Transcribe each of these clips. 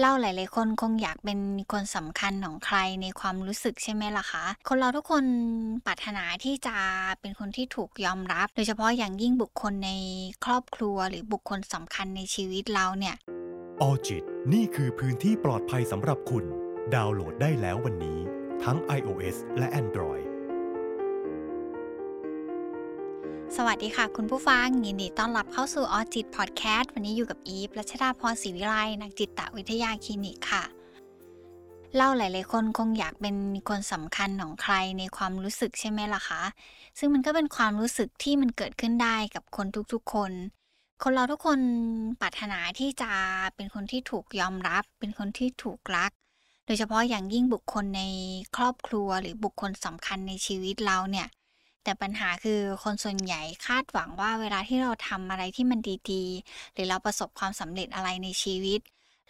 เล่าหลาย ๆ คนคงอยากเป็นคนสำคัญของใครในความรู้สึกใช่ไหมล่ะคะ คนเราทุกคนปรารถนาที่จะเป็นคนที่ถูกยอมรับ โดยเฉพาะอย่างยิ่งบุคคลในครอบครัวหรือบุคคลสำคัญในชีวิตเราเนี่ยออจิตนี่คือพื้นที่ปลอดภัยสำหรับคุณ ดาวน์โหลดได้แล้ววันนี้ ทั้ง iOS และ Android สวัสดีค่ะ คุณผู้ฟัง ยินดีต้อนรับเข้าสู่ออจิตพอดแคสต์วันนี้อยู่กับอีฟรัชดาพรศรีวิไลนักจิตวิทยาคลินิกค่ะ เล่าหลาย ๆ คนคงอยากเป็นคนสำคัญของใครในความรู้สึกใช่ไหมล่ะคะ ซึ่งมันก็เป็นความรู้สึกที่มันเกิดขึ้นได้กับคนทุก ๆ คน คนเราทุกคนปรารถนาที่จะเป็นคนที่ถูกยอมรับ เป็นคนที่ถูกรัก โดยเฉพาะอย่างยิ่งบุคคลในครอบครัวหรือบุคคลสำคัญในชีวิตเราเนี่ย แต่ปัญหาคือคนส่วนใหญ่คาดหวังว่าเวลาที่เราทำอะไรที่มันดีๆ หรือเราประสบความสำเร็จอะไรในชีวิต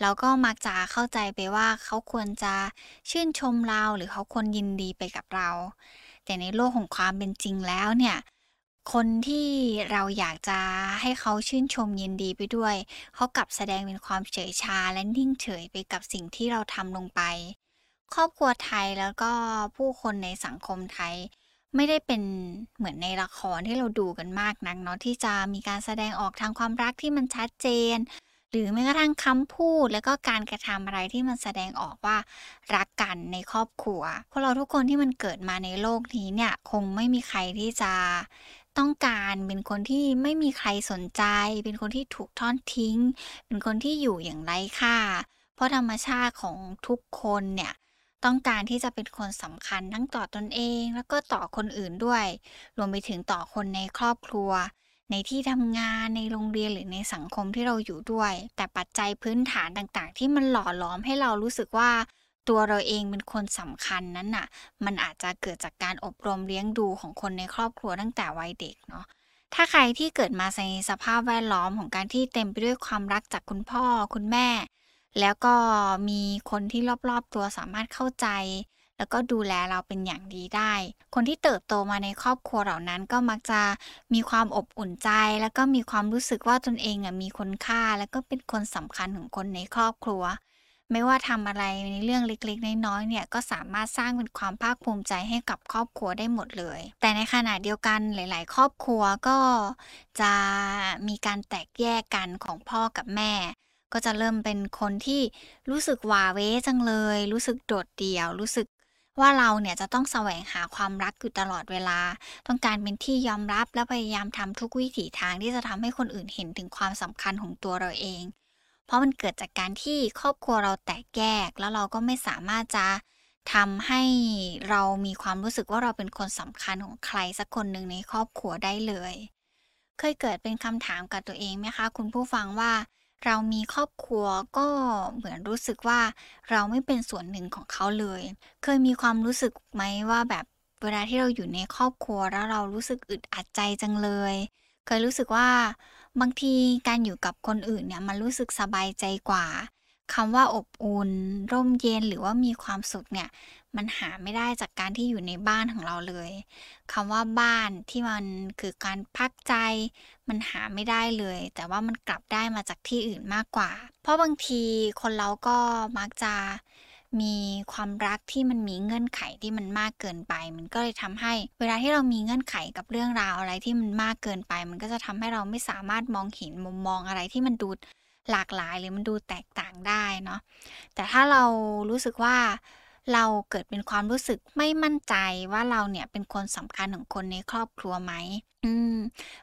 เราก็มักจะเข้าใจไปว่าเขาควรจะชื่นชมเราหรือเขาควรยินดีไปกับเรา แต่ในโลกของความเป็นจริงแล้วเนี่ยคนที่เราอยากจะให้เขาชื่นชมยินดีไปด้วย เขากลับแสดงเป็นความเฉยชาและนิ่งเฉยไปกับสิ่งที่เราทำลงไป ครอบครัวไทยแล้วก็ผู้คนในสังคมไทย ไม่ได้เป็นเหมือนในละครที่เราดูกันมากนักเนาะที่จะมีการแสดงออกทางความรักที่มันชัดเจน หรือแม้กระทั่งคำพูด แล้วก็การกระทำอะไรที่มันแสดงออกว่ารักกันในครอบครัวพวกเราทุกคนที่มันเกิดมาในโลกนี้เนี่ยคงไม่มีใครที่จะต้องการเป็นคนที่ไม่มีใครสนใจ เป็นคนที่ถูกทอดทิ้ง เป็นคนที่อยู่อย่างไร้ค่า เพราะธรรมชาติของทุกคนเนี่ย ต้องการที่จะเป็นคนสำคัญทั้งต่อตนเอง แล้วก็ต่อคนอื่นด้วย รวมไปถึงต่อคนในครอบครัว ในที่ทำงานในโรงเรียนหรือในสังคมที่เราอยู่ด้วย แต่ปัจจัยพื้นฐานต่างๆ ที่มันหล่อหลอมให้เรารู้สึกว่าตัวเราเองเป็นคนสำคัญนั้นน่ะ มันอาจจะเกิดจากการอบรมเลี้ยงดูของคนในครอบครัวตั้งแต่วัยเด็กเนาะถ้าใครที่เกิดมาในสภาพแวดล้อมของการที่เต็มไปด้วยความรักจากคุณพ่อคุณแม่ แล้วก็มีคนที่รอบๆตัวสามารถเข้าใจ แล้วก็ดูแลเราเป็นอย่างดีได้ คนที่เติบโตมาในครอบครัวเหล่านั้นก็มักจะมีความอบอุ่นใจ แล้วก็มีความรู้สึกว่าตนเองมีคุณค่า แล้วก็เป็นคนสำคัญของคนในครอบครัว ไม่ว่าทำอะไรในเรื่องเล็กๆ น้อยๆเนี่ยก็สามารถสร้างเป็นความภาคภูมิใจให้กับครอบครัวได้หมดเลย แต่ในขณะเดียวกันหลาย ๆ ครอบครัวก็จะมีการแตกแยกกันของพ่อกับแม่ ก็จะเริ่มเป็นคนที่รู้สึกหวาเวจังเลย รู้สึกโดดเดี่ยว รู้สึกว่าเราเนี่ยจะต้องแสวงหาความรักอยู่ตลอดเวลา ต้องการเป็นที่ยอมรับและพยายามทำทุกวิถีทางที่จะทำให้คนอื่นเห็นถึงความสำคัญของตัวเราเอง เพราะมันเกิดจากการที่ครอบครัวเราแตกแยก แล้วเราก็ไม่สามารถจะทำให้เรามีความรู้สึกว่าเราเป็นคนสำคัญของใครสักคนหนึ่งในครอบครัวได้เลย เคยเกิดเป็นคำถามกับตัวเองไหมคะ คุณผู้ฟังว่า เรามีครอบครัวก็เหมือนรู้สึกว่าเราไม่เป็นส่วนหนึ่งของเขาเลย เคยมีความรู้สึกไหมว่าแบบเวลาที่เราอยู่ในครอบครัวแล้วเรารู้สึกอึดอัดใจจังเลย เคยรู้สึกว่าบางทีการอยู่กับคนอื่นเนี่ยมันรู้สึกสบายใจกว่า คำว่าอบอุ่น ร่มเย็นหรือว่ามีความสุขเนี่ย มันหาไม่ได้จากการที่อยู่ในบ้านของเราเลยคำว่าบ้านที่มันคือการพักใจ มันหาไม่ได้เลย แต่ว่ามันกลับได้มาจากที่อื่นมากกว่า เพราะบางทีคนเราก็มักจะมีความรักที่มันมีเงื่อนไขที่มันมากเกินไป มันก็เลยทำให้ เวลาที่เรามีเงื่อนไขกับเรื่องราวอะไรที่มันมากเกินไป มันก็จะทำให้เราไม่สามารถมองเห็นมุมมองอะไรที่มันดู หลากหลายหรือมันดูแตกต่างได้เนาะแต่ถ้าเรารู้สึกว่าเราเกิดเป็นความรู้สึกไม่มั่นใจว่าเราเนี่ยเป็นคนสำคัญของคนในครอบครัวไหมอืม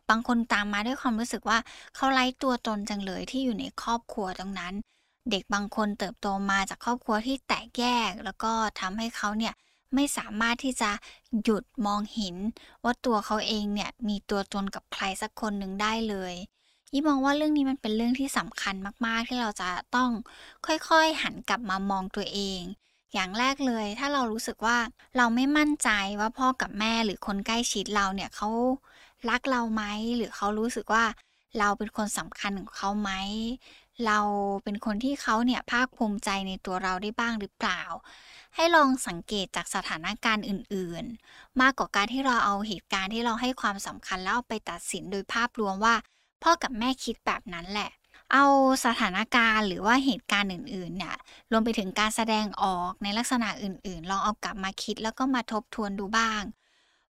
บางคนตามมาด้วยความรู้สึกว่าเขาไร้ตัวตนจังเลยที่อยู่ในครอบครัวตรงนั้น เด็กบางคนเติบโตมาจากครอบครัวที่แตกแยก แล้วก็ทำให้เขาเนี่ยไม่สามารถที่จะหยุดมองเห็นว่าตัวเขาเองเนี่ยมีตัวตนกับใครสักคนหนึ่งได้เลย ยี่มองว่าเรื่องนี้มันเป็นเรื่องที่สำคัญมาก ๆ ที่เราจะต้องค่อยๆ หันกลับมามองตัวเอง อย่างแรกเลย ถ้าเรารู้สึกว่าเราไม่มั่นใจว่าพ่อกับแม่หรือคนใกล้ชิดเราเนี่ยเขารักเราไหมหรือเขารู้สึกว่าเราเป็นคนสำคัญของเขาไหมเราเป็นคนที่เขาเนี่ยภาคภูมิใจในตัวเราได้บ้างหรือเปล่า ให้ลองสังเกตจากสถานการณ์อื่น ๆ มากกว่าการที่เราเอาเหตุการณ์ที่เราให้ความสำคัญแล้วไปตัดสินโดยภาพรวมว่า พ่อกับแม่คิดแบบนั้นแหละ เอาสถานการณ์หรือว่าเหตุการณ์อื่นๆเนี่ยรวมไปถึงการแสดงออกในลักษณะอื่นๆ ลองเอากลับมาคิดแล้วก็มาทบทวนดูบ้าง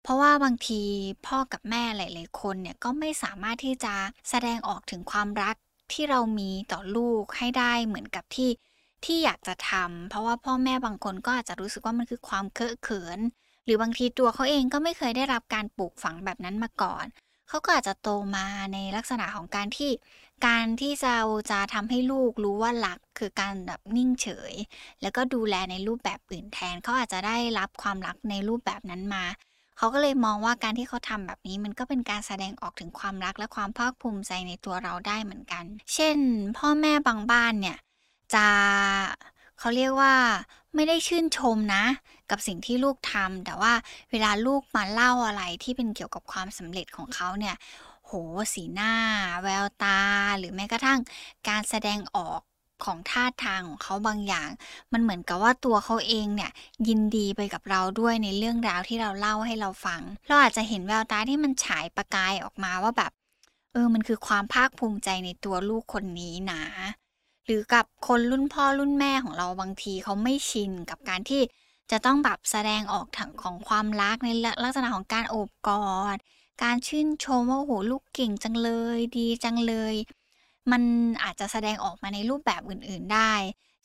เพราะว่าบางทีพ่อกับแม่หลาย ๆ คนเนี่ยก็ไม่สามารถที่จะแสดงออกถึงความรักที่เรามีต่อลูกให้ได้เหมือนกับที่ที่อยากจะทำเพราะว่าพ่อแม่บางคนก็อาจจะรู้สึกว่ามันคือความเคอะเขิน หรือบางทีตัวเขาเองก็ไม่เคยได้รับการปลูกฝังแบบนั้นมาก่อน เขาก็อาจจะโตมาในลักษณะของการที่การที่จะจะทำให้ลูกรู้ว่ารักคือการแบบนิ่งเฉย แล้วก็ดูแลในรูปแบบอื่นแทน เขาอาจจะได้รับความรักในรูปแบบนั้นมาเขาก็เลยมองว่าการที่เขาทำแบบนี้มันก็เป็นการแสดงออกถึงความรักและความภาคภูมิใจในตัวเราได้เหมือนกัน เช่น พ่อแม่บางบ้านเนี่ยจะ เขาเรียกว่าไม่ได้ชื่นชมนะ กับสิ่งที่ลูกทำแต่ว่าเวลาลูกมาเล่าอะไรที่เป็นเกี่ยวกับความสำเร็จของเขาเนี่ย โหสีหน้า แววตา หรือแม้กระทั่งการแสดงออกของท่าทางของเขาบางอย่าง มันเหมือนกับว่าตัวเขาเองเนี่ยยินดีไปกับเราด้วยในเรื่องราวที่เราเล่าให้เราฟัง เราอาจจะเห็นแววตาที่มันฉายประกายออกมาว่าแบบ เออมันคือความภาคภูมิใจในตัวลูกคนนี้นะ หรือกับคนรุ่นพ่อรุ่นแม่ของเราบางทีเขาไม่ชินกับการที่จะต้องแบบแสดงออกถังของความรักในลักษณะของการโอบกอด การชื่นชมว่าโหลูกเก่งจังเลย ดีจังเลย มันอาจจะแสดงออกมาในรูปแบบอื่นๆได้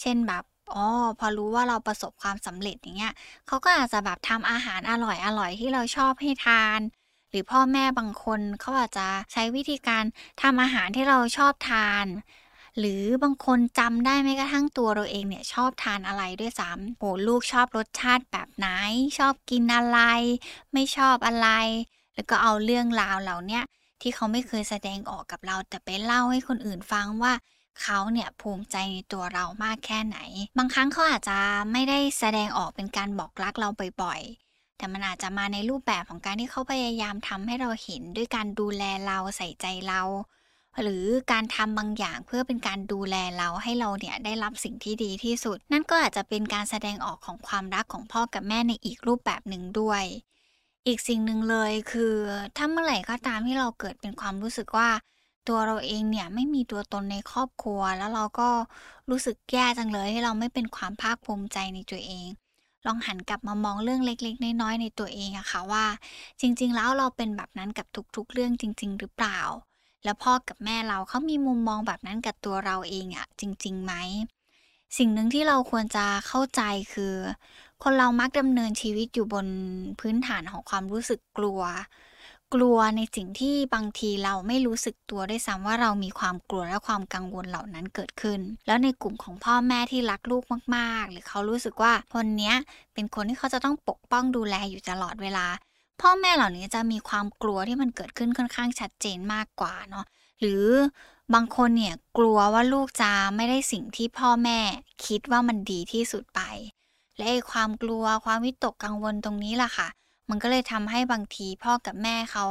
เช่นแบบอ๋อพอรู้ว่าเราประสบความสำเร็จอย่างเงี้ยเขาก็อาจจะแบบทำอาหารอร่อยๆที่เราชอบให้ทาน หรือพ่อแม่บางคนเขาอาจจะใช้วิธีการทำอาหารที่เราชอบทาน หรือบางคนจำได้ไหมกระทั่งตัวเราเองเนี่ยชอบทานอะไรด้วยซ้ำโหลูกชอบรสชาติแบบไหน ชอบกินอะไร ไม่ชอบอะไร แล้วก็เอาเรื่องราวเหล่านี้ที่เขาไม่เคยแสดงออกกับเรา แต่ไปเล่าให้คนอื่นฟังว่าเขาเนี่ยภูมิใจในตัวเรามากแค่ไหน บางครั้งเขาอาจจะไม่ได้แสดงออกเป็นการบอกรักเราบ่อยๆ แต่มันอาจจะมาในรูปแบบของการที่เขาพยายามทำให้เราเห็นด้วยการดูแลเราใส่ใจเรา หรือการทำบางอย่างเพื่อเป็นการดูแลเราให้เราเนี่ยได้รับสิ่งที่ดีที่สุด นั่นก็อาจจะเป็นการแสดงออกของความรักของพ่อกับแม่ในอีกรูปแบบหนึ่งด้วย อีกสิ่งหนึ่งเลยคือถ้าเมื่อไหร่ก็ตามที่เราเกิดเป็นความรู้สึกว่า ตัวเราเองเนี่ยไม่มีตัวตนในครอบครัว แล้วเราก็รู้สึกแย่จังเลยที่เราไม่เป็นความภาคภูมิใจในตัวเองลองหันกลับมามองเรื่องเล็ก ๆ น้อยๆในตัวเองอะค่ะว่า จริง ๆ แล้วเราเป็นแบบนั้นกับทุก ๆ เรื่องจริง ๆ หรือเปล่า แล้วพ่อกับแม่เราเขามีมุมมองแบบนั้นกับตัวเราเองอะจริงๆไหม สิ่งหนึ่งที่เราควรจะเข้าใจคือ คนเรามักดำเนินชีวิตอยู่บนพื้นฐานของความรู้สึกกลัว กลัวในสิ่งที่บางทีเราไม่รู้สึกตัวได้ซ้ำว่าเรามีความกลัวและความกังวลเหล่านั้นเกิดขึ้น แล้วในกลุ่มของพ่อแม่ที่รักลูกมาก ๆ หรือเขารู้สึกว่าคนนี้เป็นคนที่เขาจะต้องปกป้องดูแลอยู่ตลอดเวลา พ่อแม่เหล่านี้จะมีความกลัวที่มันเกิดขึ้นค่อนข้างชัดเจนมากกว่าเนาะหรือบางคนเนี่ยกลัวว่าลูกจะไม่ได้สิ่งที่พ่อแม่คิดว่ามันดีที่สุดไป และความกลัวความวิตกกังวลตรงนี้ล่ะค่ะ มันก็เลยทำให้บางทีพ่อกับแม่เขา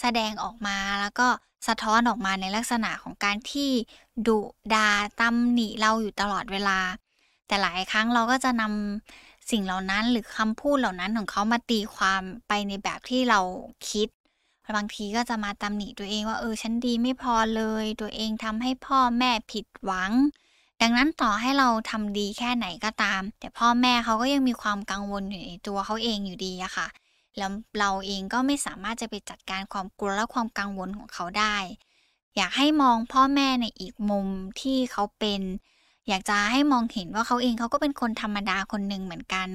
แสดงออกมาแล้วก็สะท้อนออกมาในลักษณะของการที่ดุดาตำหนิเราอยู่ตลอดเวลา แต่หลายครั้งเราก็จะนำ สิ่งเหล่านั้นหรือคำพูดเหล่านั้นของเขามาตีความไปในแบบที่เราคิด บางทีก็จะมาตำหนิตัวเองว่าเออฉันดีไม่พอเลย ตัวเองทำให้พ่อแม่ผิดหวัง ดังนั้นต่อให้เราทำดีแค่ไหนก็ตาม แต่พ่อแม่เขาก็ยังมีความกังวลอยู่ในตัวเขาเองอยู่ดีอะค่ะแล้วเราเองก็ไม่สามารถจะไปจัดการความกลัวและความกังวลของเขาได้ อยากให้มองพ่อแม่ในอีกมุมที่เขาเป็น อยากจะให้มองเห็นว่าเขาเองเขาก็เป็นคนธรรมดาคนหนึ่งเหมือนกัน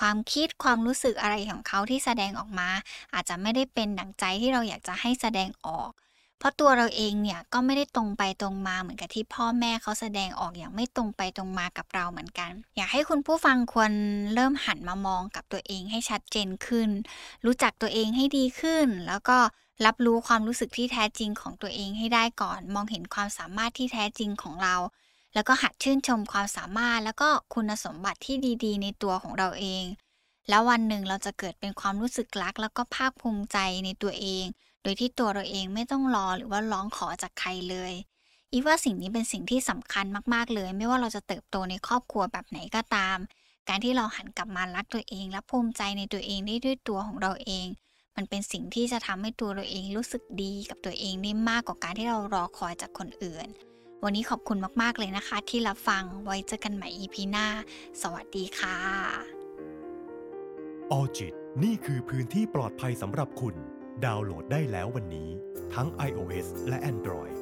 ความคิดความรู้สึกอะไรของเขาที่แสดงออกมา อาจจะไม่ได้เป็นดังใจที่เราอยากจะให้แสดงออก เพราะตัวเราเองเนี่ยก็ไม่ได้ตรงไปตรงมาเหมือนกับที่พ่อแม่เขาแสดงออกอย่างไม่ตรงไปตรงมากับเราเหมือนกัน อยากให้คุณผู้ฟังควรเริ่มหันมามองกับตัวเองให้ชัดเจนขึ้น รู้จักตัวเองให้ดีขึ้น แล้วก็รับรู้ความรู้สึกที่แท้จริงของตัวเองให้ได้ก่อน มองเห็นความสามารถที่แท้จริงของเรา แล้วก็หัดชื่นชมความสามารถ แล้วก็คุณสมบัติที่ดีๆ ในตัวของเราเอง แล้ววันหนึ่งเราจะเกิดเป็นความรู้สึกรัก แล้วก็ภาคภูมิใจในตัวเอง โดยที่ตัวเราเองไม่ต้องรอหรือว่าร้องขอจากใครเลยอีว่าสิ่งนี้เป็นสิ่งที่สำคัญมากๆเลย ไม่ว่าเราจะเติบโตในครอบครัวแบบไหนก็ตาม การที่เราหันกลับมารักตัวเอง และภูมิใจในตัวเองได้ด้วยตัวของเราเอง มันเป็นสิ่งที่จะทำให้ตัวเราเองรู้สึกดีกับตัวเองได้มากกว่าการที่เรารอคอยจากคนอื่น วันนี้ขอบคุณมาก ๆ เลยนะคะ ที่รับฟังไว้เจอกันใหม่ EP หน้า สวัสดีค่ะออจิตนี่คือพื้นที่ปลอดภัยสำหรับคุณ ดาวน์โหลดได้แล้ววันนี้ ทั้ง iOS และ Android